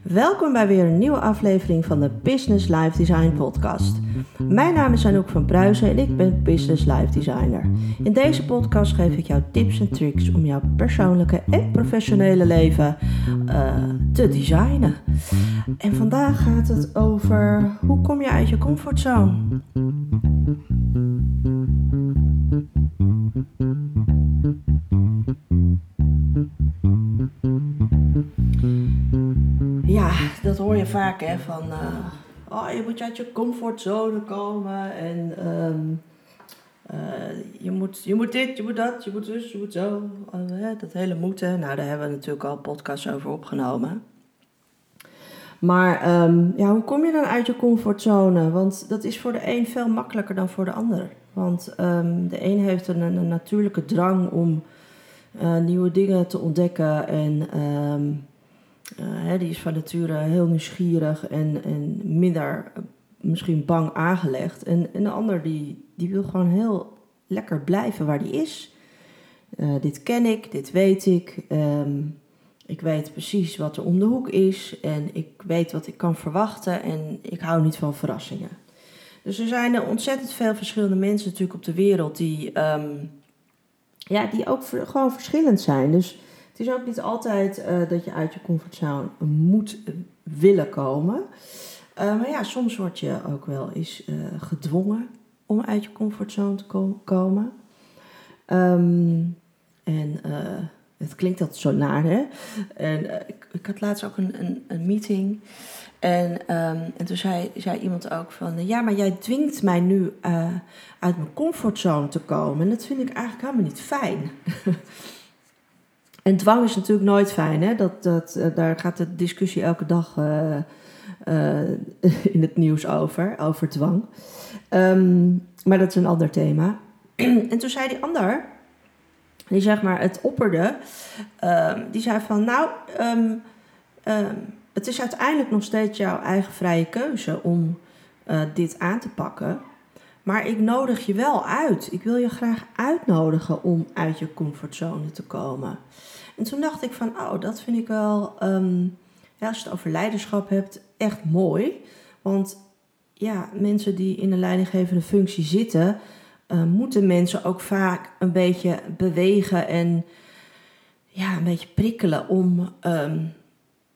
Welkom bij weer een nieuwe aflevering van de Business Life Design Podcast. Mijn naam is Anouk van Pruisen en ik ben Business Life Designer. In deze podcast geef ik jou tips en tricks om jouw persoonlijke en professionele leven uh, te designen. En vandaag gaat het over hoe kom je uit je comfortzone? Vaak hè, van uh, oh, je moet uit je comfortzone komen en um, uh, je, moet, je moet dit, je moet dat, je moet dus, je moet zo. Uh, dat hele moeten, nou daar hebben we natuurlijk al podcasts over opgenomen. Maar um, ja, hoe kom je dan uit je comfortzone? Want dat is voor de een veel makkelijker dan voor de ander. Want um, de een heeft een, een natuurlijke drang om nieuwe dingen te ontdekken en uh, die is van nature heel nieuwsgierig en, en minder uh, misschien bang aangelegd. En, en de ander die, die wil gewoon heel lekker blijven waar die is. Uh, dit ken ik, dit weet ik. Um, ik weet precies wat er om de hoek is en ik weet wat ik kan verwachten en ik hou niet van verrassingen. Dus er zijn ontzettend veel verschillende mensen natuurlijk op de wereld die, um, ja, die ook gewoon verschillend zijn. Dus het is ook niet altijd uh, dat je uit je comfortzone moet willen komen. Uh, maar ja, soms word je ook wel eens gedwongen om uit je comfortzone te ko komen. Um, en het klinkt dat zo naar, hè? En ik, ik, had laatst ook een, een, een meeting. En, um, en toen zei, zei iemand ook van... Ja, maar jij dwingt mij nu uit mijn comfortzone te komen. En dat vind ik eigenlijk helemaal niet fijn. En dwang is natuurlijk nooit fijn. Hè? Dat, dat, uh, daar gaat de discussie elke dag uh, uh, in het nieuws over, over dwang. Um, maar dat is een ander thema. en toen zei die ander, die zeg maar het opperde, um, die zei van nou, um, het is uiteindelijk nog steeds jouw eigen vrije keuze om dit aan te pakken. Maar ik nodig je wel uit. Ik wil je graag uitnodigen om uit je comfortzone te komen. En toen dacht ik van, oh, dat vind ik wel, ja, als je het over leiderschap hebt, echt mooi. Want ja, mensen die in een leidinggevende functie zitten, uh, moeten mensen ook vaak een beetje bewegen en ja, een beetje prikkelen om um,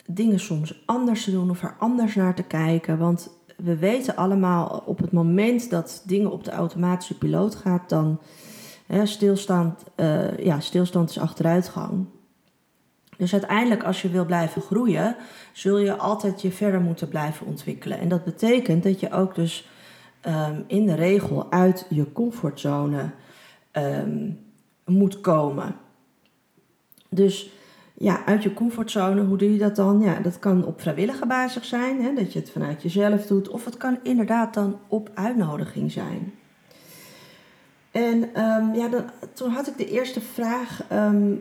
dingen soms anders te doen of er anders naar te kijken. Want we weten allemaal op het moment dat dingen op de automatische piloot gaat, dan stilstand, uh, ja, stilstand is achteruitgang. Dus uiteindelijk, als je wil blijven groeien, zul je altijd je verder moeten blijven ontwikkelen. En dat betekent dat je ook dus um, in de regel uit je comfortzone um, moet komen. Dus ja, uit je comfortzone, hoe doe je dat dan? Ja, dat kan op vrijwillige basis zijn, hè, dat je het vanuit jezelf doet. Of het kan inderdaad dan op uitnodiging zijn. En um, ja, dan, toen had ik de eerste vraag. Um,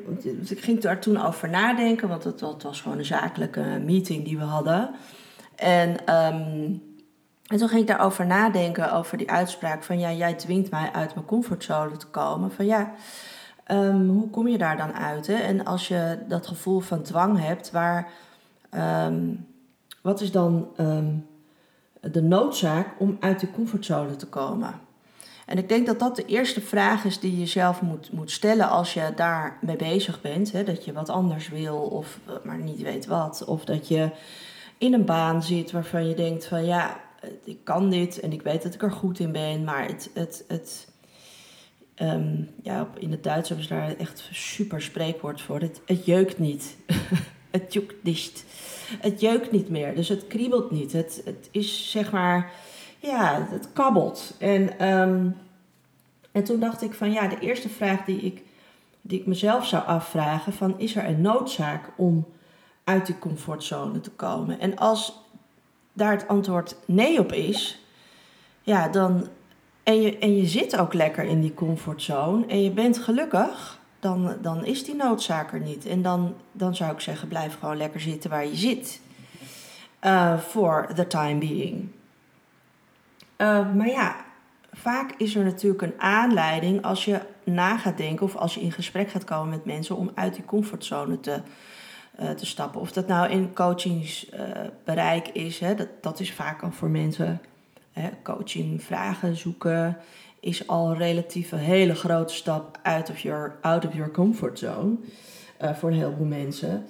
ik ging daar toen over nadenken, want het, was gewoon een zakelijke meeting die we hadden. En, um, en toen ging ik daarover nadenken, over die uitspraak van ja, jij dwingt mij uit mijn comfortzone te komen. Van ja, hoe kom je daar dan uit? Hè? En als je dat gevoel van dwang hebt, waar, wat is dan de noodzaak om uit de comfortzone te komen? En ik denk dat dat de eerste vraag is die je jezelf moet, moet stellen als je daar mee bezig bent. Hè? Dat je wat anders wil of eh, maar niet weet wat. Of dat je in een baan zit waarvan je denkt van ja, ik kan dit en ik weet dat ik er goed in ben. Maar het, het, het, um, ja, in het Duits hebben ze daar echt super spreekwoord voor. Het, het jeukt niet. het jukt niet. Het jeukt niet meer. Dus het kriebelt niet. Het, het is zeg maar ja, het kabbelt. En, um, en toen dacht ik van ja, de eerste vraag die ik, die ik mezelf zou afvragen: van is er een noodzaak om uit die comfortzone te komen? En als daar het antwoord nee op is, ja, dan. En je, en je zit ook lekker in die comfortzone en je bent gelukkig, dan, dan is die noodzaak er niet. En dan, dan zou ik zeggen: blijf gewoon lekker zitten waar je zit. For uh, the time being. Uh, maar ja, vaak is er natuurlijk een aanleiding als je na gaat denken of als je in gesprek gaat komen met mensen om uit die comfortzone te, te stappen. Of dat nou in coachingsbereik is, hè, dat, dat is vaak al voor mensen hè, coaching vragen zoeken is al relatief een hele grote stap out of your, out of your comfort zone uh, voor een heleboel mensen.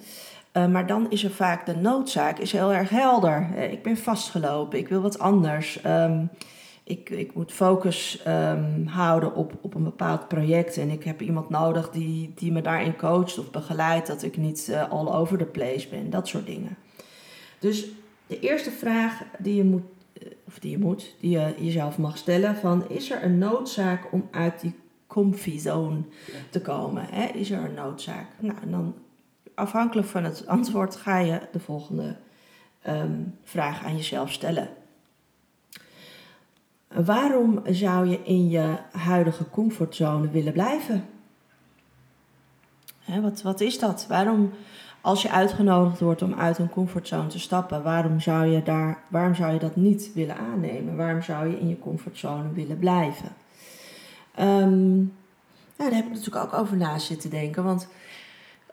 Uh, maar dan is er vaak de noodzaak is heel erg helder. ik ben vastgelopen, ik wil wat anders. Um, ik, ik moet focus um, houden op, op een bepaald project. En ik heb iemand nodig die, die me daarin coacht of begeleidt. Dat ik niet uh, all over the place ben. Dat soort dingen. Dus de eerste vraag die je moet of die je moet, die je jezelf mag stellen van is er een noodzaak om uit die comfy zone te komen? Hè? Is er een noodzaak? Nou, en dan afhankelijk van het antwoord ga je de volgende um, vraag aan jezelf stellen. Waarom zou je in je huidige comfortzone willen blijven? Wat, wat is dat? Waarom als je uitgenodigd wordt om uit een comfortzone te stappen, waarom zou je, daar, waarom zou je dat niet willen aannemen? Waarom zou je in je comfortzone willen blijven? Um, daar heb ik natuurlijk ook over na zitten denken. Want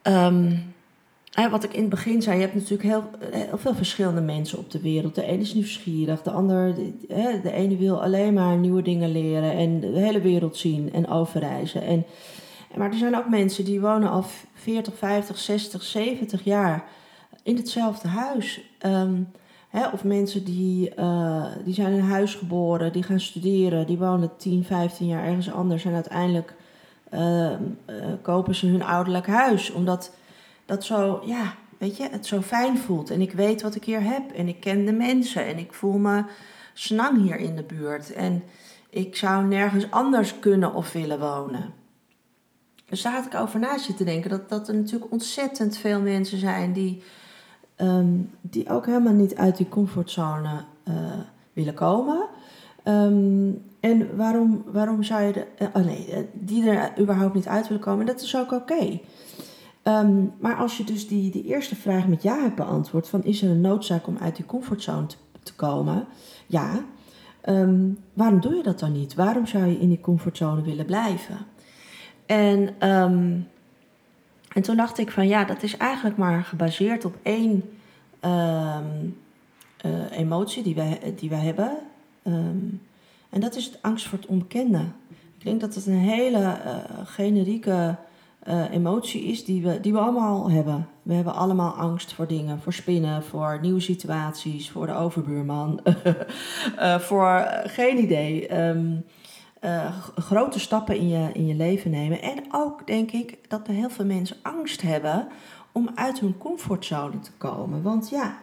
um, wat ik in het begin zei, je hebt natuurlijk heel, heel, veel verschillende mensen op de wereld. De ene is nieuwsgierig, de ander, de, de ene wil alleen maar nieuwe dingen leren en de hele wereld zien en overreizen. En maar er zijn ook mensen die wonen al 40, 50, 60, 70 jaar in hetzelfde huis. Um, hè, of mensen die, uh, die zijn in huis geboren, die gaan studeren, die wonen 10, 15 jaar ergens anders en uiteindelijk uh, uh, kopen ze hun ouderlijk huis. Omdat dat zo, ja, weet je, het zo fijn voelt. En ik weet wat ik hier heb en ik ken de mensen en ik voel me snang hier in de buurt. En ik zou nergens anders kunnen of willen wonen. Dus daar had ik over na zitten denken. Dat, dat er natuurlijk ontzettend veel mensen zijn die, ehm, die ook helemaal niet uit die comfortzone uh, willen komen. Ehm, en waarom, waarom zou je... De, uh, oh nee, eh, die er überhaupt niet uit willen komen, dat is ook oké. Ehm, maar als je dus die, die eerste vraag met ja hebt beantwoord... van is er een noodzaak om uit die comfortzone te, komen? Ja. waarom doe je dat dan niet? Waarom zou je in die comfortzone willen blijven? En, um, en toen dacht ik van ja, dat is eigenlijk maar gebaseerd op één uh, emotie die wij, die wij hebben. En dat is het angst voor het onbekende. Ik denk dat het een hele uh, generieke uh, emotie is die we, die we allemaal hebben. We hebben allemaal angst voor dingen, voor spinnen, voor nieuwe situaties, voor de overbuurman, voor geen idee. Uh, grote stappen in je, in je leven nemen. En ook denk ik dat er heel veel mensen angst hebben om uit hun comfortzone te komen. Want ja,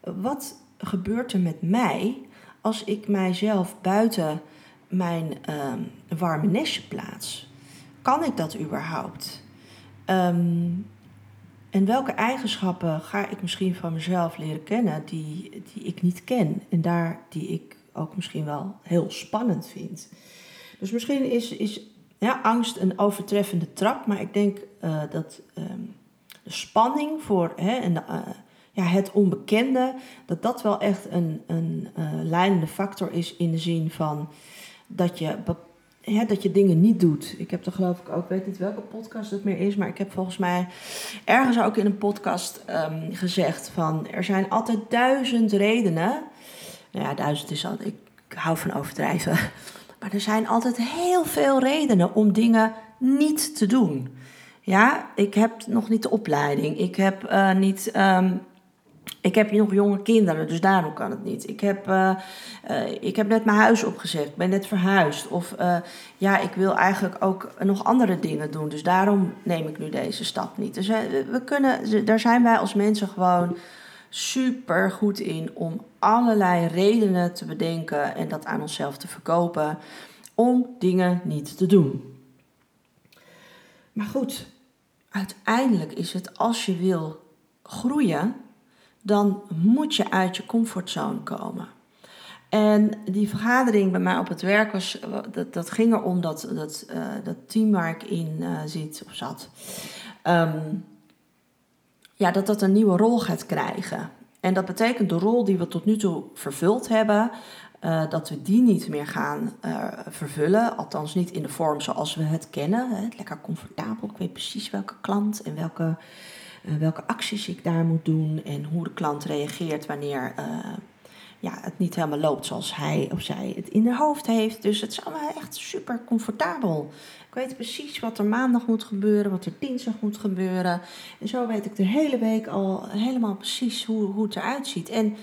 wat gebeurt er met mij als ik mijzelf buiten mijn uh, warme nestje plaats? Kan ik dat überhaupt? Um, en welke eigenschappen ga ik misschien van mezelf leren kennen die, die ik niet ken en daar die ik ook misschien wel heel spannend vind? Dus misschien is, is ja, angst een overtreffende trap, maar ik denk uh, dat um, de spanning voor hè, en de, uh, ja, het onbekende, dat dat wel echt een, een uh, leidende factor is in de zin van dat je, dat je dingen niet doet. Ik heb er geloof ik ook, weet niet welke podcast het meer is, maar ik heb volgens mij ergens ook in een podcast um, gezegd van er zijn altijd duizend redenen. Nou ja, duizend is al, ik hou van overdrijven. Maar er zijn altijd heel veel redenen om dingen niet te doen. Ja, ik heb nog niet de opleiding. Ik heb uh, niet. Um, ik heb nog jonge kinderen, dus daarom kan het niet. Ik heb, uh, uh, ik heb net mijn huis opgezet, ik ben net verhuisd. Of ja, ik wil eigenlijk ook nog andere dingen doen, dus daarom neem ik nu deze stap niet. Dus we kunnen, daar zijn wij als mensen gewoon super goed in om allerlei redenen te bedenken en dat aan onszelf te verkopen om dingen niet te doen. Maar goed, uiteindelijk is het als je wil groeien, dan moet je uit je comfortzone komen. En die vergadering bij mij op het werk was, dat, ging erom dat, dat, uh, dat team waar ik in uh, zit of zat, um, ja, dat dat een nieuwe rol gaat krijgen. En dat betekent de rol die we tot nu toe vervuld hebben, uh, dat we die niet meer gaan vervullen. Althans niet in de vorm zoals we het kennen. Hè. Lekker comfortabel. Ik weet precies welke klant en welke eh, welke acties ik daar moet doen en hoe de klant reageert wanneer ja, het niet helemaal loopt zoals hij of zij het in de hoofd heeft. Dus het is allemaal echt super comfortabel. Ik weet precies wat er maandag moet gebeuren, wat er dinsdag moet gebeuren. En zo weet ik de hele week al helemaal precies hoe, hoe het eruit ziet. En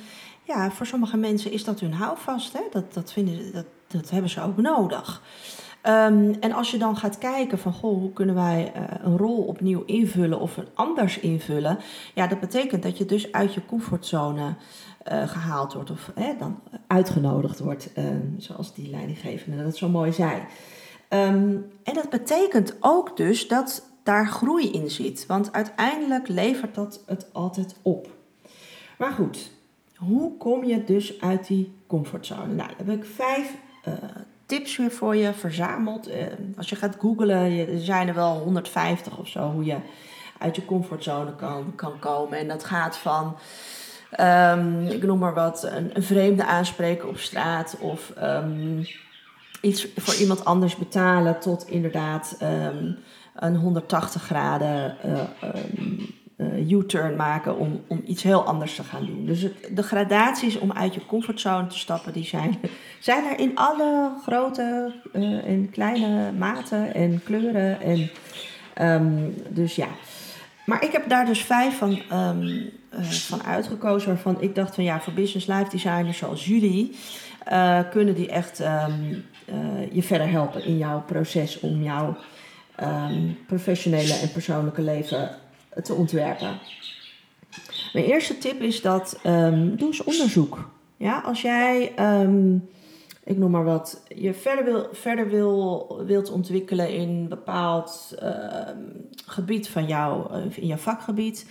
ja, voor sommige mensen is dat hun houvast. Hè? Dat, dat, vinden, dat, dat hebben ze ook nodig. Ehm, en als je dan gaat kijken van goh, hoe kunnen wij uh, een rol opnieuw invullen of een anders invullen, ja, dat betekent dat je dus uit je comfortzone uh, gehaald wordt of dan uitgenodigd wordt, um, zoals die leidinggevende dat zo mooi zei. Um, en dat betekent ook dus dat daar groei in zit, want uiteindelijk levert dat het altijd op. Maar goed, hoe kom je dus uit die comfortzone? Nou, daar heb ik vijf uh, tips weer voor je verzameld. Uh, als je gaat googlen, er zijn er wel 150 of zo hoe je uit je comfortzone kan, kan komen. En dat gaat van, um, ik noem maar wat, een, vreemde aanspreken op straat of um, iets voor iemand anders betalen tot inderdaad um, een 180 graden uh, U-turn maken om, om iets heel anders te gaan doen. Dus de gradaties om uit je comfortzone te stappen, die zijn, zijn er in alle grote en kleine maten en kleuren. En, um, dus ja. Maar ik heb daar dus vijf van, um, uh, van uitgekozen waarvan ik dacht van ja, voor business life designers zoals jullie kunnen die echt um, je verder helpen in jouw proces om jouw professionele en persoonlijke leven te ontwerpen. Mijn eerste tip is dat um, doe eens onderzoek. Ja, als jij, um, ik noem maar wat, je verder, wil, verder wil, wilt ontwikkelen in een bepaald uh, gebied van jou, eh, in jouw vakgebied.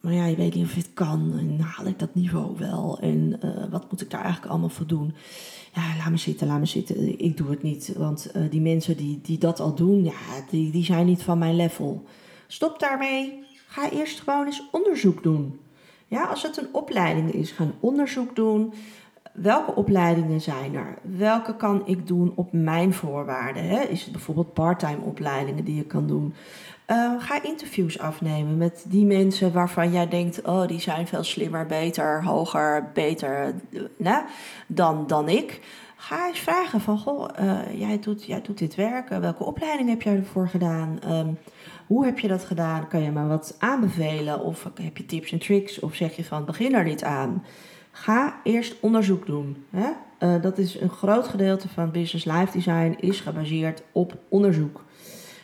Maar ja, je weet niet of het kan. En haal ik dat niveau wel? En uh, wat moet ik daar eigenlijk allemaal voor doen? Ja, laat me zitten, laat me zitten. Ik doe het niet. Want uh, die mensen die, die dat al doen, ja, die, die zijn niet van mijn level. Stop daarmee. Ga eerst gewoon eens onderzoek doen. Ja, als het een opleiding is, ga onderzoek doen. Welke opleidingen zijn er? Welke kan ik doen op mijn voorwaarden? Hè? Is het bijvoorbeeld parttime opleidingen die je kan doen? Uh, ga interviews afnemen met die mensen waarvan jij denkt: oh, die zijn veel slimmer, beter, hoger, beter nou, dan, dan ik. Ga eens vragen van: goh, uh, jij, doet, jij doet dit werk. welke opleiding heb jij ervoor gedaan? Um, hoe heb je dat gedaan? Kan je me wat aanbevelen? Of heb je tips en tricks? Of zeg je van begin er niet aan? Ga eerst onderzoek doen. Hè? Uh, dat is een groot gedeelte van business life design is gebaseerd op onderzoek.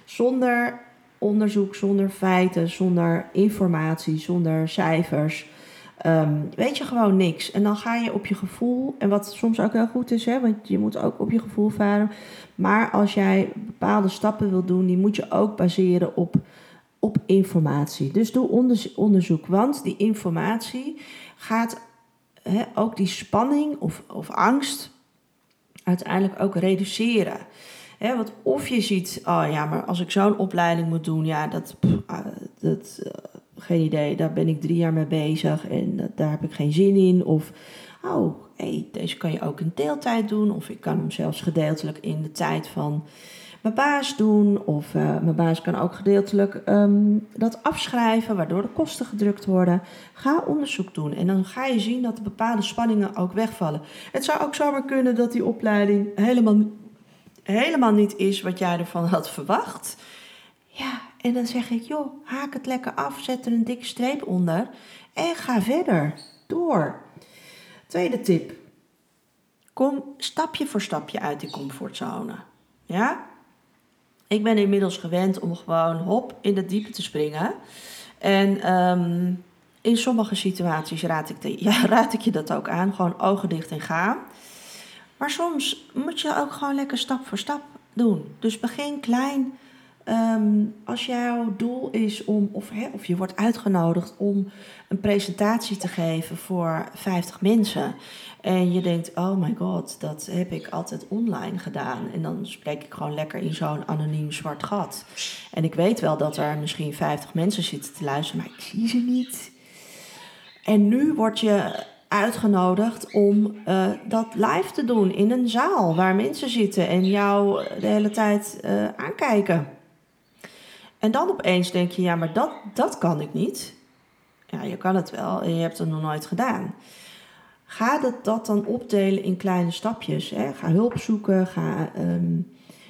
Zonder onderzoek, zonder feiten, zonder informatie, zonder cijfers, um, weet je gewoon niks. En dan ga je op je gevoel, en wat soms ook heel goed is, hè, want je moet ook op je gevoel varen. Maar als jij bepaalde stappen wil doen, die moet je ook baseren op, op informatie. Dus doe onderzoek, want die informatie gaat hè, ook die spanning of, of angst uiteindelijk ook reduceren. Want of je ziet, oh ja, maar als ik zo'n opleiding moet doen, ja, dat, ah, dat, uh, geen idee, daar ben ik drie jaar mee bezig en daar heb ik geen zin in. Of, oh, hey, deze kan je ook in deeltijd doen. Of ik kan hem zelfs gedeeltelijk in de tijd van mijn baas doen. Of uh, mijn baas kan ook gedeeltelijk um, dat afschrijven, waardoor de kosten gedrukt worden. Ga onderzoek doen en dan ga je zien dat de bepaalde spanningen ook wegvallen. Het zou ook zomaar kunnen dat die opleiding helemaal, helemaal niet is wat jij ervan had verwacht. Ja, en dan zeg ik, joh, haak het lekker af, zet er een dikke streep onder en ga verder, door. Tweede tip. Kom stapje voor stapje uit die comfortzone. Ja? Ik ben inmiddels gewend om gewoon hop in de diepe te springen. En um, in sommige situaties raad ik, raad ik je dat ook aan. Gewoon ogen dicht en gaan. Maar soms moet je ook gewoon lekker stap voor stap doen. Dus begin klein Um, als jouw doel is om, of, of je wordt uitgenodigd om een presentatie te geven voor 50 mensen. En je denkt, oh my god, dat heb ik altijd online gedaan. En dan spreek ik gewoon lekker in zo'n anoniem zwart gat. En ik weet wel dat er misschien 50 mensen zitten te luisteren, maar ik zie ze niet. En nu word je uitgenodigd om uh, dat live te doen in een zaal waar mensen zitten en jou de hele tijd uh, aankijken. En dan opeens denk je, ja, maar dat, dat kan ik niet. Ja, je kan het wel en je hebt het nog nooit gedaan. Ga dat, dat dan opdelen in kleine stapjes. Hè? Ga hulp zoeken, ga ehm,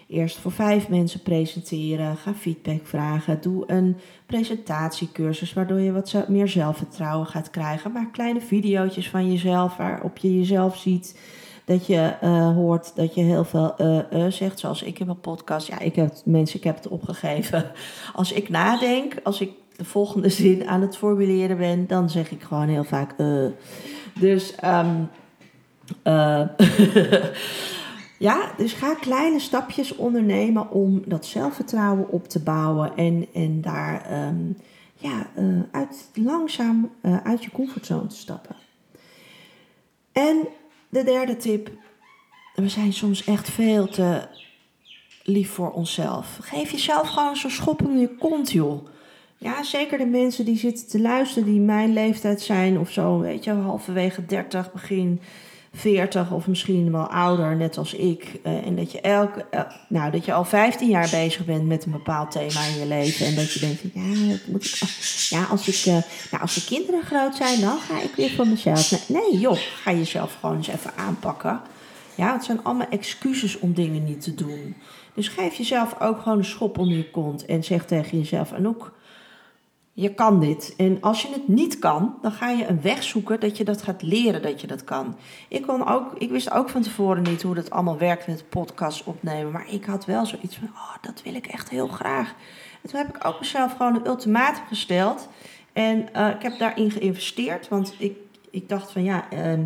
eerst voor vijf mensen presenteren, ga feedback vragen, doe een presentatiecursus waardoor je wat meer zelfvertrouwen gaat krijgen. Maak kleine video's van jezelf waarop je jezelf ziet. Dat je uh, hoort dat je heel veel uh, uh, zegt, zoals ik in mijn podcast. Ja, ik heb mensen, ik heb het opgegeven. Als ik nadenk, als ik de volgende zin aan het formuleren ben, dan zeg ik gewoon heel vaak. Dus um, ja, dus ga kleine stapjes ondernemen om dat zelfvertrouwen op te bouwen en, en daar um, ja, uit, langzaam uit je comfortzone te stappen. En de derde tip, we zijn soms echt veel te lief voor onszelf. Geef jezelf gewoon zo'n schop in je kont, joh. Ja, zeker de mensen die zitten te luisteren, die mijn leeftijd zijn of zo, weet je, halverwege 30, begin 40 of misschien wel ouder, net als ik. Uh, en dat je, elk, uh, nou, dat je al 15 jaar bezig bent met een bepaald thema in je leven. En dat je denkt, ja, dat moet ik, ja als, ik, uh, nou, als de kinderen groot zijn, dan ga ik weer voor mezelf. Nee, joh, ga jezelf gewoon eens even aanpakken. Ja, het zijn allemaal excuses om dingen niet te doen. Dus geef jezelf ook gewoon een schop onder je kont en zeg tegen jezelf, Anouk, je kan dit. En als je het niet kan, dan ga je een weg zoeken dat je dat gaat leren dat je dat kan. Ik, kon ook, ik wist ook van tevoren niet hoe dat allemaal werkt met podcast opnemen. Maar ik had wel zoiets van, oh, dat wil ik echt heel graag. En toen heb ik ook mezelf gewoon een ultimatum gesteld. En uh, ik heb daarin geïnvesteerd, want ik, ik dacht van ja... Uh,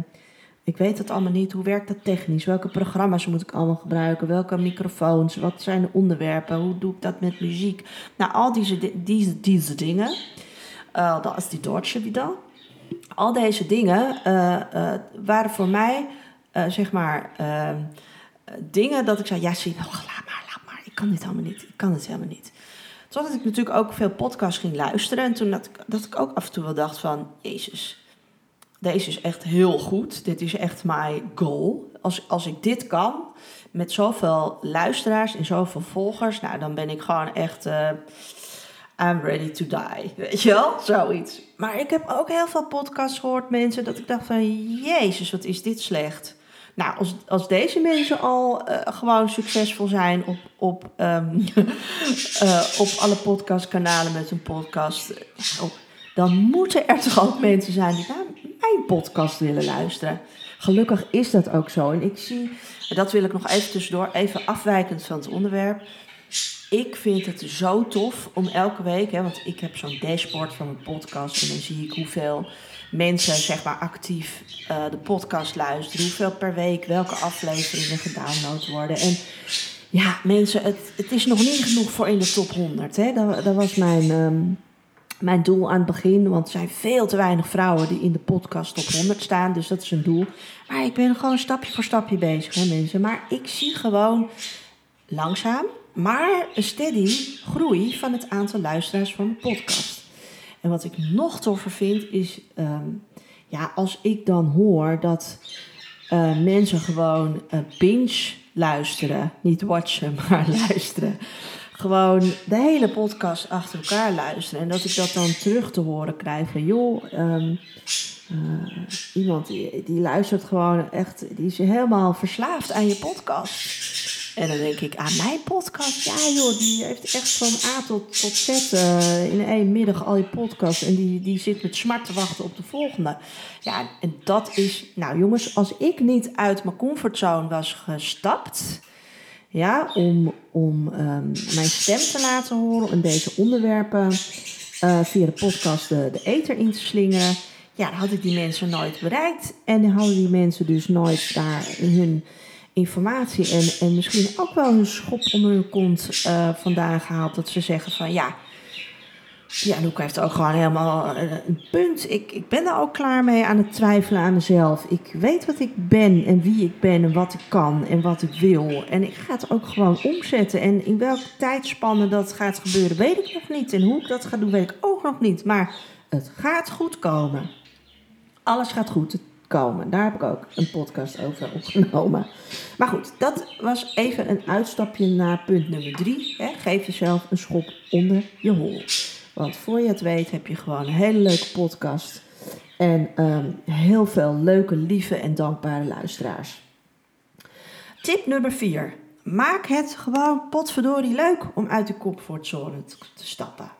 ik weet het allemaal niet. Hoe werkt dat technisch? Welke programma's moet ik allemaal gebruiken? Welke microfoons? Wat zijn de onderwerpen? Hoe doe ik dat met muziek? Nou, al deze, deze, deze dingen. Uh, dat is die Deutsche wieder. Al deze dingen uh, uh, waren voor mij, zeg maar, dingen dat ik zei: Ja, zie, oh, laat maar, laat maar. Ik kan dit helemaal niet. Ik kan het helemaal niet. Totdat ik natuurlijk ook veel podcasts ging luisteren. En toen dat, dat ik ook af en toe wel dacht: van, Jezus deze is echt heel goed. Dit is echt mijn goal. Als, als ik dit kan, met zoveel luisteraars en zoveel volgers, nou, dan ben ik gewoon echt. Uh, I'm ready to die. Weet je wel? Zoiets. Maar ik heb ook heel veel podcasts gehoord, mensen, dat ik dacht van, jezus, wat is dit slecht. Nou, als, als deze mensen al uh, gewoon succesvol zijn op, op, um, uh, op alle podcastkanalen met een podcast, oh, dan moeten er toch ook mensen zijn die naar mijn podcast willen luisteren. Gelukkig is dat ook zo. En ik zie, dat wil ik nog even tussendoor, even afwijkend van het onderwerp. Ik vind het zo tof om elke week, hè, want ik heb zo'n dashboard van mijn podcast en dan zie ik hoeveel mensen zeg maar actief uh, de podcast luisteren, hoeveel per week, welke afleveringen gedownload worden. En ja, mensen, het, het is nog niet genoeg voor in de top 100. Hè? Dat, dat was mijn. Um, mijn doel aan het begin. Want er zijn veel te weinig vrouwen die in de podcast top 100 staan. Dus dat is een doel. Maar ik ben gewoon stapje voor stapje bezig, hè, mensen. Maar ik zie gewoon langzaam, maar een steady groei van het aantal luisteraars van mijn podcast. En wat ik nog toffer vind is, um, ja, als ik dan hoor dat uh, mensen gewoon uh, binge luisteren, niet watchen, maar luisteren gewoon de hele podcast achter elkaar luisteren. En dat ik dat dan terug te horen krijg van joh, um, uh, iemand die, die luistert gewoon echt, die is helemaal verslaafd aan je podcast. En dan denk ik, aan mijn podcast? Ja joh, die heeft echt van A tot, tot Z uh, in één middag al je podcast. En die, die zit met smart te wachten op de volgende. Ja, en dat is, nou jongens, als ik niet uit mijn comfortzone was gestapt ja, om, om um, mijn stem te laten horen en deze onderwerpen uh, via de podcast de, de ether in te slingeren. Ja, dan had ik die mensen nooit bereikt. En dan hadden die mensen dus nooit daar hun informatie en, en misschien ook wel een schop onder hun kont uh, vandaan gehaald. Dat ze zeggen van ja, ja, Noek heeft ook gewoon helemaal eh, een punt. Ik, ik ben daar ook klaar mee aan het twijfelen aan mezelf. Ik weet wat ik ben en wie ik ben en wat ik kan en wat ik wil. En ik ga het ook gewoon omzetten. En in welke tijdspanne dat gaat gebeuren, weet ik nog niet. En hoe ik dat ga doen, weet ik ook nog niet. Maar het gaat goed komen. Alles gaat goed. Komen. Daar heb ik ook een podcast over opgenomen. Maar goed, dat was even een uitstapje naar punt nummer drie. Geef jezelf een schop onder je hol. Want voor je het weet heb je gewoon een hele leuke podcast. En um, heel veel leuke, lieve en dankbare luisteraars. Tip nummer 4. Maak het gewoon potverdorie leuk om uit de comfortzone te stappen.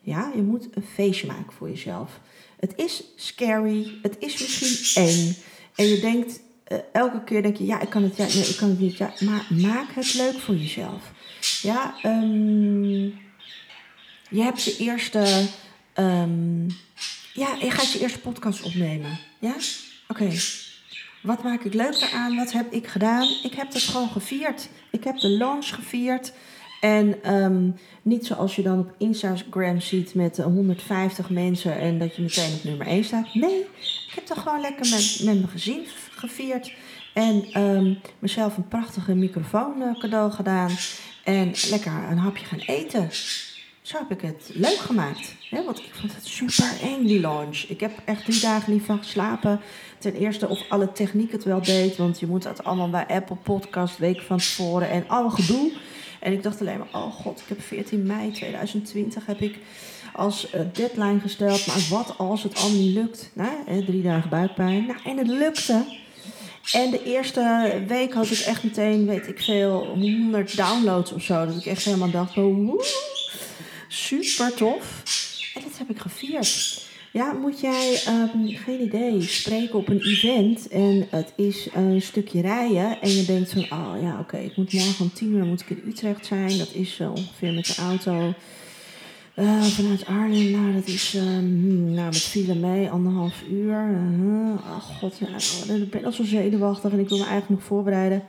Ja, je moet een feestje maken voor jezelf. Het is scary, het is misschien eng. En je denkt, uh, elke keer denk je, ja, ik kan het, ja, nee, ik kan het niet. Ja, maar maak het leuk voor jezelf. Ja, um, je hebt je eerste, um, ja, je gaat je eerste podcast opnemen. Ja, oké. Wat maak ik leuk eraan? Wat heb ik gedaan? Ik heb het gewoon gevierd. Ik heb de launch gevierd. En um, niet zoals je dan op Instagram ziet met 150 mensen en dat je meteen op nummer 1 staat. Nee, ik heb dat gewoon lekker met, mijn gezin gevierd. En um, mezelf een prachtige microfoon uh, cadeau gedaan. En lekker een hapje gaan eten. Zo heb ik het leuk gemaakt. Hè? Want ik vond het super eng, die launch. Ik heb echt drie dagen niet van geslapen. Ten eerste of alle techniek het wel deed. Want je moet dat allemaal bij Apple Podcast week van tevoren. En alle gedoe. En ik dacht alleen maar, oh god, ik heb 14 mei 2020 heb ik als uh, deadline gesteld. Maar wat als het allemaal niet lukt? Drie dagen buikpijn. Nou, en het lukte. En de eerste week had ik echt meteen, weet ik veel, 100 downloads of zo. Dat ik echt helemaal dacht, oh, super tof. En dat heb ik gevierd. Ja, moet jij, um, geen idee, spreken op een event en het is een stukje rijden en je denkt van, oh ja, oké, ik moet morgen om tien uur moet ik in Utrecht zijn. Dat is uh, ongeveer met de auto uh, vanuit Arnhem. Nou, dat is um, nou, met file mee, anderhalf uur. Uh, oh god, ja, oh, ik ben al zo zenuwachtig en ik wil me eigenlijk nog voorbereiden.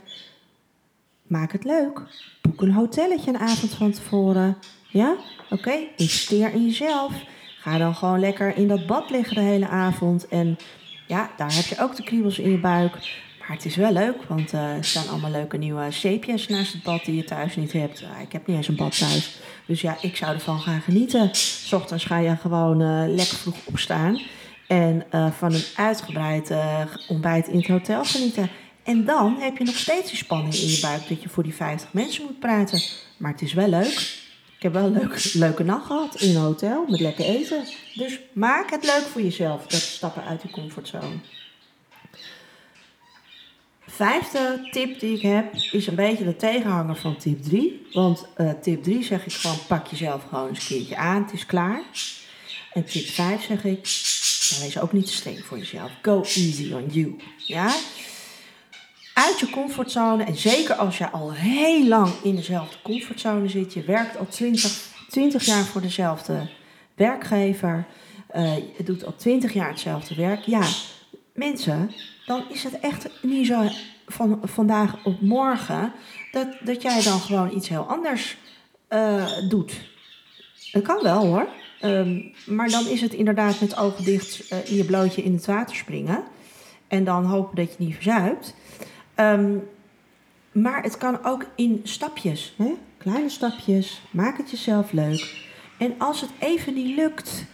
Maak het leuk. Boek een hotelletje een avond van tevoren. Ja, oké, okay, investeer in jezelf. Ga dan gewoon lekker in dat bad liggen de hele avond. En ja, daar heb je ook de kriebels in je buik. Maar het is wel leuk, want uh, er staan allemaal leuke nieuwe zeepjes naast het bad die je thuis niet hebt. Uh, ik heb niet eens een bad thuis. Dus ja, ik zou ervan gaan genieten. S ochtends ga je gewoon uh, lekker vroeg opstaan. En van een uitgebreid ontbijt in het hotel genieten. En dan heb je nog steeds die spanning in je buik dat je voor die 50 mensen moet praten. Maar het is wel leuk. Ik heb wel een leuke, leuke nacht gehad in een hotel met lekker eten. Dus maak het leuk voor jezelf, dat stappen uit je comfortzone. Vijfde tip die ik heb is een beetje de tegenhanger van tip 3. Want uh, tip 3 zeg ik gewoon pak jezelf gewoon eens een keertje aan, het is klaar. En tip 5 zeg ik, wees ook niet te streng voor jezelf. Go easy on you. Ja? Uit je comfortzone. En zeker als je al heel lang in dezelfde comfortzone zit. Je werkt al 20, 20 jaar voor dezelfde werkgever. Uh, je doet al 20 jaar hetzelfde werk. Ja, mensen, dan is het echt niet zo van vandaag op morgen dat, dat jij dan gewoon iets heel anders uh, doet. Dat kan wel hoor. Um, maar dan is het inderdaad met ogen dicht uh, in je blootje in het water springen. En dan hopen dat je niet verzuipt. Um, maar het kan ook in stapjes, hè? kleine stapjes. Maak het jezelf leuk. En als het even niet lukt,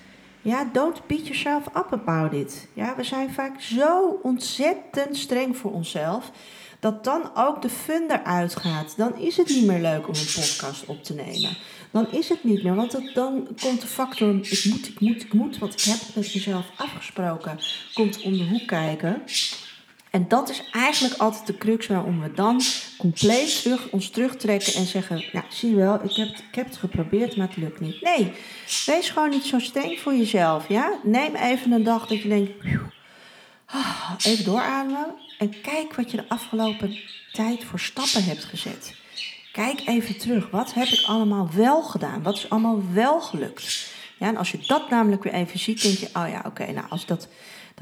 ja, don't beat yourself up about it. Ja, we zijn vaak zo ontzettend streng voor onszelf dat dan ook de fun eruit gaat. Dan is het niet meer leuk om een podcast op te nemen. Dan is het niet meer, want dan komt de factor ik moet, ik moet, ik moet, want ik heb het met mezelf afgesproken, komt om de hoek kijken. En dat is eigenlijk altijd de crux waarom we dan compleet terug, ons terugtrekken en zeggen: Nou, zie je wel, ik heb, ik heb het geprobeerd, maar het lukt niet. Nee, wees gewoon niet zo streng voor jezelf. Ja? Neem even een dag dat je denkt: ah, even doorademen en kijk wat je de afgelopen tijd voor stappen hebt gezet. Kijk even terug. Wat heb ik allemaal wel gedaan? Wat is allemaal wel gelukt? Ja, en als je dat namelijk weer even ziet, denk je: Oh ja, oké, nou als dat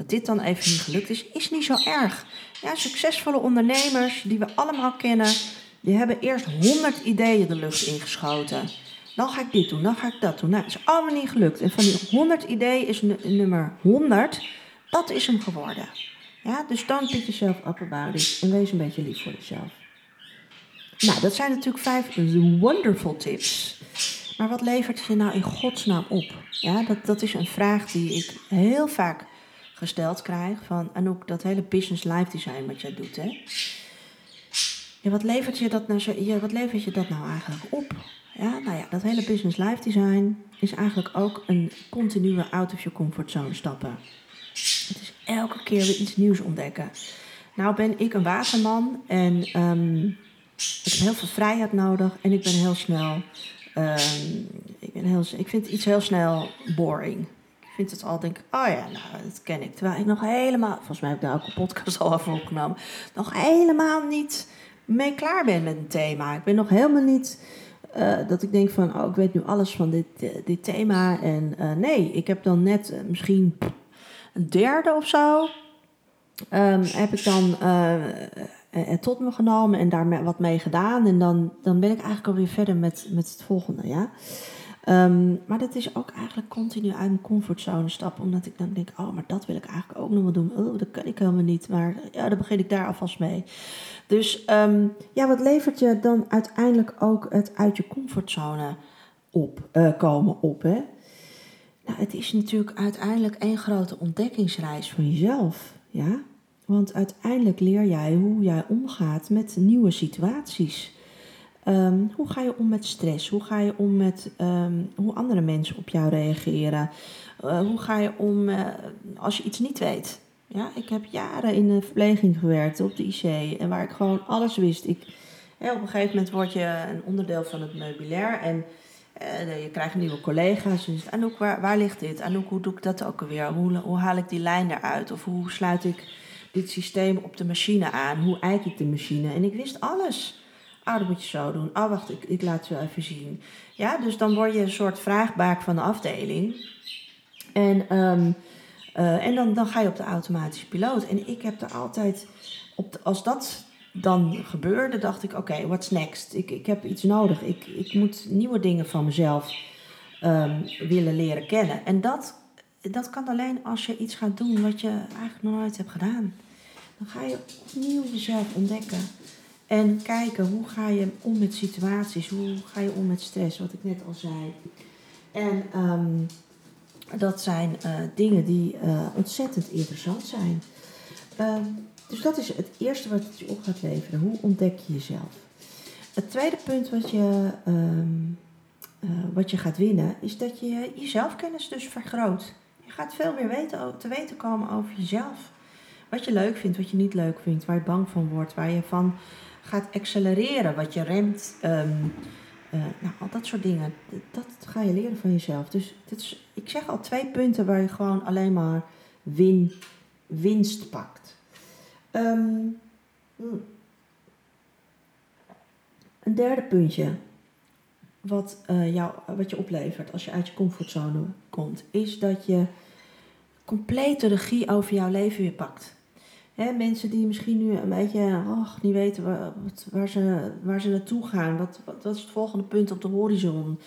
dat dit dan even niet gelukt is, is niet zo erg. Ja, succesvolle ondernemers die we allemaal kennen, die hebben eerst 100 ideeën de lucht ingeschoten. Dan ga ik dit doen, dan ga ik dat doen. Nou, het is allemaal niet gelukt. En van die 100 ideeën is nummer 100, dat is hem geworden. Ja, dus dan pick jezelf up en wees een beetje lief voor jezelf. Nou, dat zijn natuurlijk vijf wonderful tips. Maar wat levert je nou in godsnaam op? Ja, dat, dat is een vraag die ik heel vaak gesteld krijg van Anouk, dat hele business life design wat jij doet, hè. Ja, wat levert je dat nou, ja, wat levert je dat nou eigenlijk op? Ja, nou ja, dat hele business life design is eigenlijk ook een continue out of your comfort zone stappen. Het is elke keer weer iets nieuws ontdekken. Nou ben ik een waterman en ehm, ik heb heel veel vrijheid nodig en ik ben heel snel. ehm, ik, ben heel, ik vind iets heel snel boring. Vind het al, denk ik, oh ja, nou, dat ken ik. Terwijl ik nog helemaal, volgens mij heb ik daar ook een podcast al over opgenomen, nog helemaal niet mee klaar ben met een thema. Ik ben nog helemaal niet eh, dat ik denk van, oh, ik weet nu alles van dit, eh, dit thema. En eh, nee, ik heb dan net misschien een derde of zo. ehm, heb ik dan tot me genomen en daar wat mee gedaan. En dan, dan ben ik eigenlijk alweer verder met, met het volgende, ja. Ehm, maar dat is ook eigenlijk continu uit mijn comfortzone stappen. Omdat ik dan denk, oh, maar dat wil ik eigenlijk ook nog wel doen. Oh, dat kan ik helemaal niet. Maar ja, dan begin ik daar alvast mee. Dus ehm, ja, wat levert je dan uiteindelijk ook het uit je comfortzone op, eh, komen op, hè? Nou, het is natuurlijk uiteindelijk één grote ontdekkingsreis van jezelf, ja? Want uiteindelijk leer jij hoe jij omgaat met nieuwe situaties. Ehm, hoe ga je om met stress? Hoe ga je om met ehm, hoe andere mensen op jou reageren? Eh, hoe ga je om eh, als je iets niet weet? Ja, ik heb jaren in de verpleging gewerkt op de IC en waar ik gewoon alles wist. Ik, op een gegeven moment word je een onderdeel van het meubilair en eh, je krijgt nieuwe collega's. Dus Anouk, waar, waar ligt dit? Anouk, hoe doe ik dat ook alweer? Hoe, hoe haal ik die lijn eruit? Of hoe sluit ik dit systeem op de machine aan? Hoe eik ik de machine? En ik wist alles. Ah, dat moet je zo doen. Ah, wacht, ik, ik laat het wel even zien. Ja, dus dan word je een soort vraagbaak van de afdeling. En, ehm, eh, en dan, dan ga je op de automatische piloot. En ik heb er altijd, op als dat dan gebeurde, dacht ik: oké, what's next? Ik, ik heb iets nodig. Ik, ik moet nieuwe dingen van mezelf ehm, willen leren kennen. En dat, dat kan alleen als je iets gaat doen wat je eigenlijk nog nooit hebt gedaan. Dan ga je opnieuw jezelf ontdekken. En kijken hoe ga je om met situaties, hoe ga je om met stress, wat ik net al zei. En ehm, dat zijn eh, dingen die eh, ontzettend interessant zijn. Ehm, dus dat is het eerste wat het je op gaat leveren. Hoe ontdek je jezelf? Het tweede punt wat je, ehm, eh, wat je gaat winnen, is dat je je zelfkennis dus vergroot. Je gaat veel meer weten, te weten komen over jezelf. Wat je leuk vindt, wat je niet leuk vindt, waar je bang van wordt, waar je van gaat accelereren, wat je remt. ehm, eh, nou, al dat soort dingen. Dat ga je leren van jezelf. Dus dit is, ik zeg al twee punten waar je gewoon alleen maar win, winst pakt. Ehm, hmm. Een derde puntje wat, eh, jou, wat je oplevert als je uit je comfortzone komt, is dat je complete regie over jouw leven weer pakt. Mensen die misschien nu een beetje och, niet weten waar, waar, ze, waar ze naartoe gaan. Wat, wat, is het volgende punt op de horizon?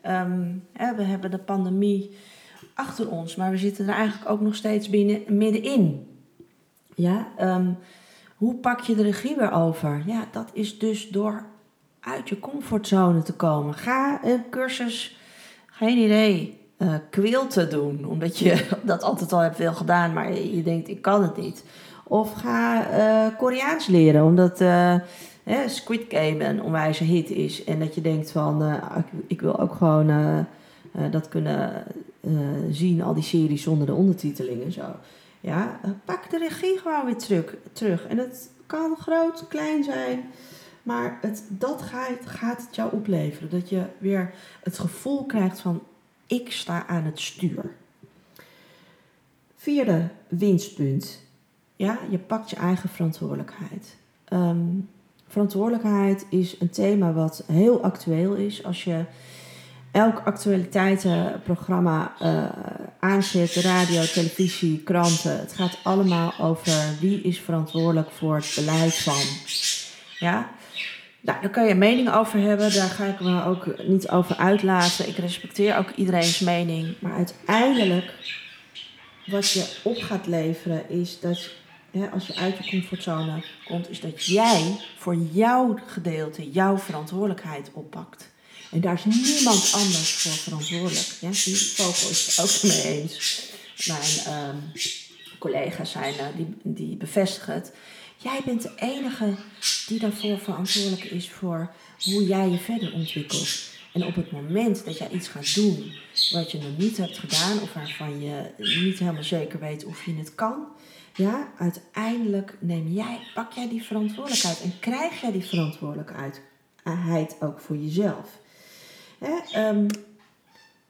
Ehm, hè, we hebben de pandemie achter ons, maar we zitten er eigenlijk ook nog steeds binnen, middenin. Ja, ehm, hoe pak je de regie weer over? Ja, dat is dus door uit je comfortzone te komen. Ga een cursus, geen idee, eh quilten doen. Omdat je dat altijd al hebt veel gedaan, maar je denkt, ik kan het niet. Of ga eh, Koreaans leren, omdat eh, hè, Squid Game een onwijze hit is. En dat je denkt van, eh, ik, wil ook gewoon dat kunnen zien, al die series zonder de ondertiteling en zo. Ja, pak de regie gewoon weer terug. terug. En het kan groot, klein zijn. Maar het, dat gaat, gaat het jou opleveren. Dat je weer het gevoel krijgt van ik sta aan het stuur. Vierde winstpunt. Ja, je pakt je eigen verantwoordelijkheid. Ehm, verantwoordelijkheid is een thema wat heel actueel is. Als je elk actualiteitenprogramma eh aanzet, radio, televisie, kranten. Het gaat allemaal over wie is verantwoordelijk voor het beleid van. Ja, nou, daar kan je een mening over hebben. Daar ga ik me ook niet over uitlaten. Ik respecteer ook iedereen's mening. Maar uiteindelijk, wat je op gaat leveren, is dat als je uit je comfortzone komt, is dat jij voor jouw gedeelte jouw verantwoordelijkheid oppakt. En daar is niemand anders voor verantwoordelijk. Ja, die Popo is het ook mee eens. Mijn ehm, collega's zijn uh, die, die bevestigen het. Jij bent de enige die daarvoor verantwoordelijk is voor hoe jij je verder ontwikkelt. En op het moment dat jij iets gaat doen wat je nog niet hebt gedaan of waarvan je niet helemaal zeker weet of je het kan, ja, uiteindelijk neem jij, pak jij die verantwoordelijkheid en krijg jij die verantwoordelijkheid ook voor jezelf. Hè? Ehm,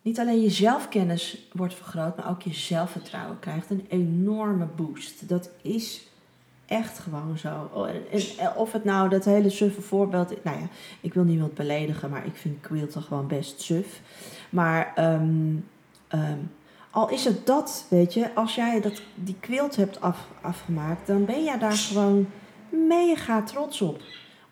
niet alleen je zelfkennis wordt vergroot, maar ook je zelfvertrouwen krijgt een enorme boost. Dat is echt gewoon zo. Oh, of het nou dat hele suffe voorbeeld. Nou ja, ik wil niemand beledigen, maar ik vind quilten gewoon best suf. Maar ehm, al is het dat, weet je, als jij dat, die quilt hebt af, afgemaakt, dan ben jij daar gewoon mega trots op.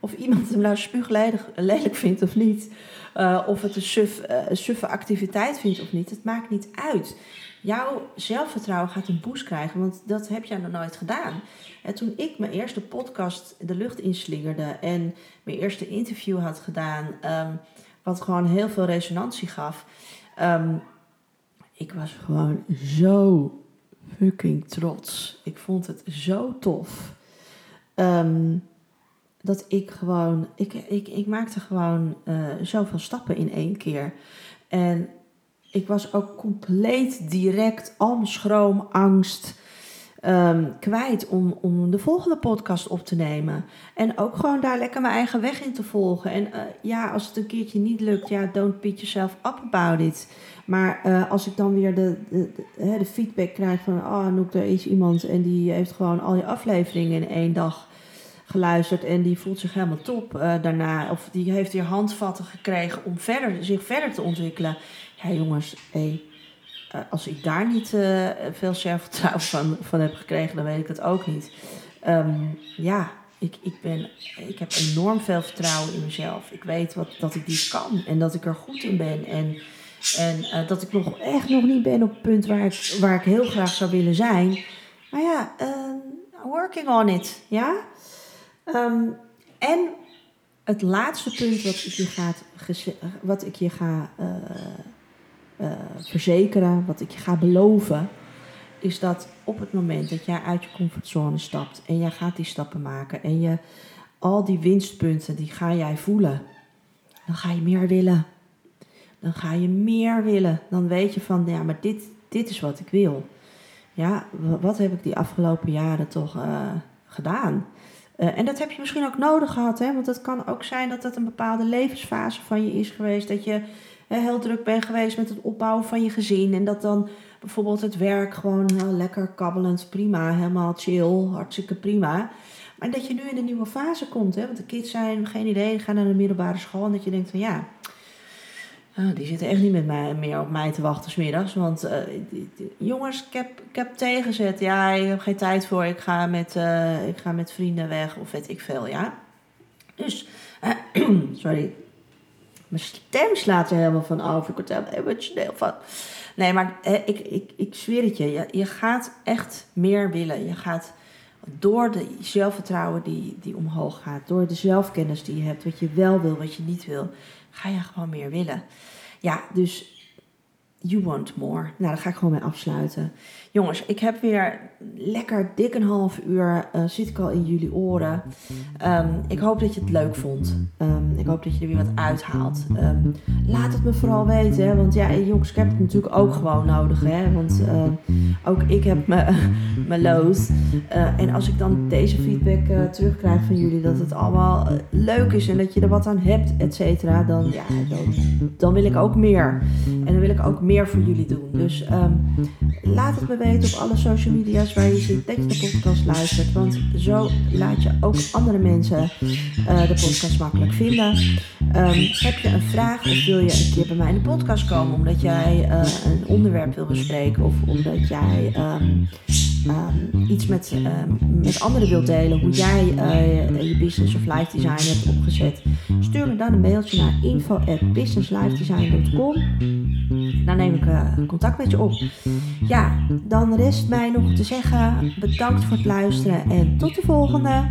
Of iemand hem nou spuuglelijk lelijk vindt of niet. Uh, of het een, suf, uh, suffe activiteit vindt of niet. Het maakt niet uit. Jouw zelfvertrouwen gaat een boost krijgen, want dat heb jij nog nooit gedaan. En toen ik mijn eerste podcast de lucht inslingerde en mijn eerste interview had gedaan, um, wat gewoon heel veel resonantie gaf. Um, ik was gewoon zo fucking trots. Ik vond het zo tof. Um, dat ik gewoon, ik, ik, ik maakte gewoon uh, zoveel stappen in één keer. En ik was ook compleet direct al schroom, angst um, kwijt om, om de volgende podcast op te nemen. En ook gewoon daar lekker mijn eigen weg in te volgen. En uh, ja, als het een keertje niet lukt, ja, don't beat yourself up about it. Maar uh, als ik dan weer de, de, de, feedback krijg van, oh Noek, er is iemand en die heeft gewoon al je afleveringen in één dag geluisterd en die voelt zich helemaal top uh, daarna. Of die heeft weer handvatten gekregen om verder, zich verder te ontwikkelen. Ja, jongens, uh, als ik daar niet veel zelfvertrouwen van, van heb gekregen, dan weet ik het ook niet. Um, ja, ik, ik, ben, ik heb enorm veel vertrouwen in mezelf. Ik weet wat, dat ik dit kan en dat ik er goed in ben. En, en dat ik nog echt nog niet ben op het punt waar ik, waar ik heel graag zou willen zijn. Maar ja, working on it. Ja? Um, en het laatste punt wat ik je, gaat, wat ik je ga uh, uh, verzekeren, wat ik je ga beloven, is dat op het moment dat jij uit je comfortzone stapt en jij gaat die stappen maken en je al die winstpunten, die ga jij voelen, dan ga je meer willen. Dan ga je meer willen. Dan weet je van, ja, maar dit, dit is wat ik wil. Ja, wat heb ik die afgelopen jaren toch uh, gedaan? Uh, en dat heb je misschien ook nodig gehad, hè? want het kan ook zijn dat dat een bepaalde levensfase van je is geweest. Dat je heel druk bent geweest met het opbouwen van je gezin. En dat dan bijvoorbeeld het werk gewoon heel lekker kabbelend, prima, helemaal chill, hartstikke prima. Maar dat je nu in een nieuwe fase komt, hè? want de kids zijn, geen idee, gaan naar de middelbare school. En dat je denkt van ja, Oh, die zitten echt niet met mij, meer op mij te wachten smiddags. Want die, jongens, ik heb, ik heb tegenzet. Ja, ik heb geen tijd voor. Ik ga met, uh, ik ga met vrienden weg of weet ik veel, ja. Dus, sorry. Mijn stem slaat er helemaal van over. Ik word helemaal emotioneel van. Nee, maar ik, ik, ik zweer het je. je. Je gaat echt meer willen. Je gaat door de zelfvertrouwen die, die omhoog gaat. Door de zelfkennis die je hebt. Wat je wel wil, wat je niet wil ga je gewoon meer willen. Ja, dus you want more. Nou, daar ga ik gewoon mee afsluiten. Jongens, ik heb weer lekker dik een half uur uh, zit ik al in jullie oren. Um, ik hoop dat je het leuk vond. Um, ik hoop dat je er weer wat uithaalt. Um, laat het me vooral weten. Want ja, jongens, ik heb het natuurlijk ook gewoon nodig. Hè, want uh, ook ik heb mijn lood. Uh, en als ik dan deze feedback terugkrijg van jullie, dat het allemaal leuk is en dat je er wat aan hebt, et cetera, dan, ja, dan wil ik ook meer. En dan wil ik ook meer voor jullie doen. Dus laat het me weten op alle social media's waar je ziet dat je de podcast luistert. Want zo laat je ook andere mensen uh, de podcast makkelijk vinden. Um, heb je een vraag of wil je een keer bij mij in de podcast komen omdat jij uh, een onderwerp wil bespreken of omdat jij um, um, iets met, met anderen wilt delen, hoe jij uh, je business of life design hebt opgezet, stuur me dan een mailtje naar info@businesslifedesign.com. Dan neem ik contact met je op. Ja, dan rest mij nog te zeggen bedankt voor het luisteren en tot de volgende.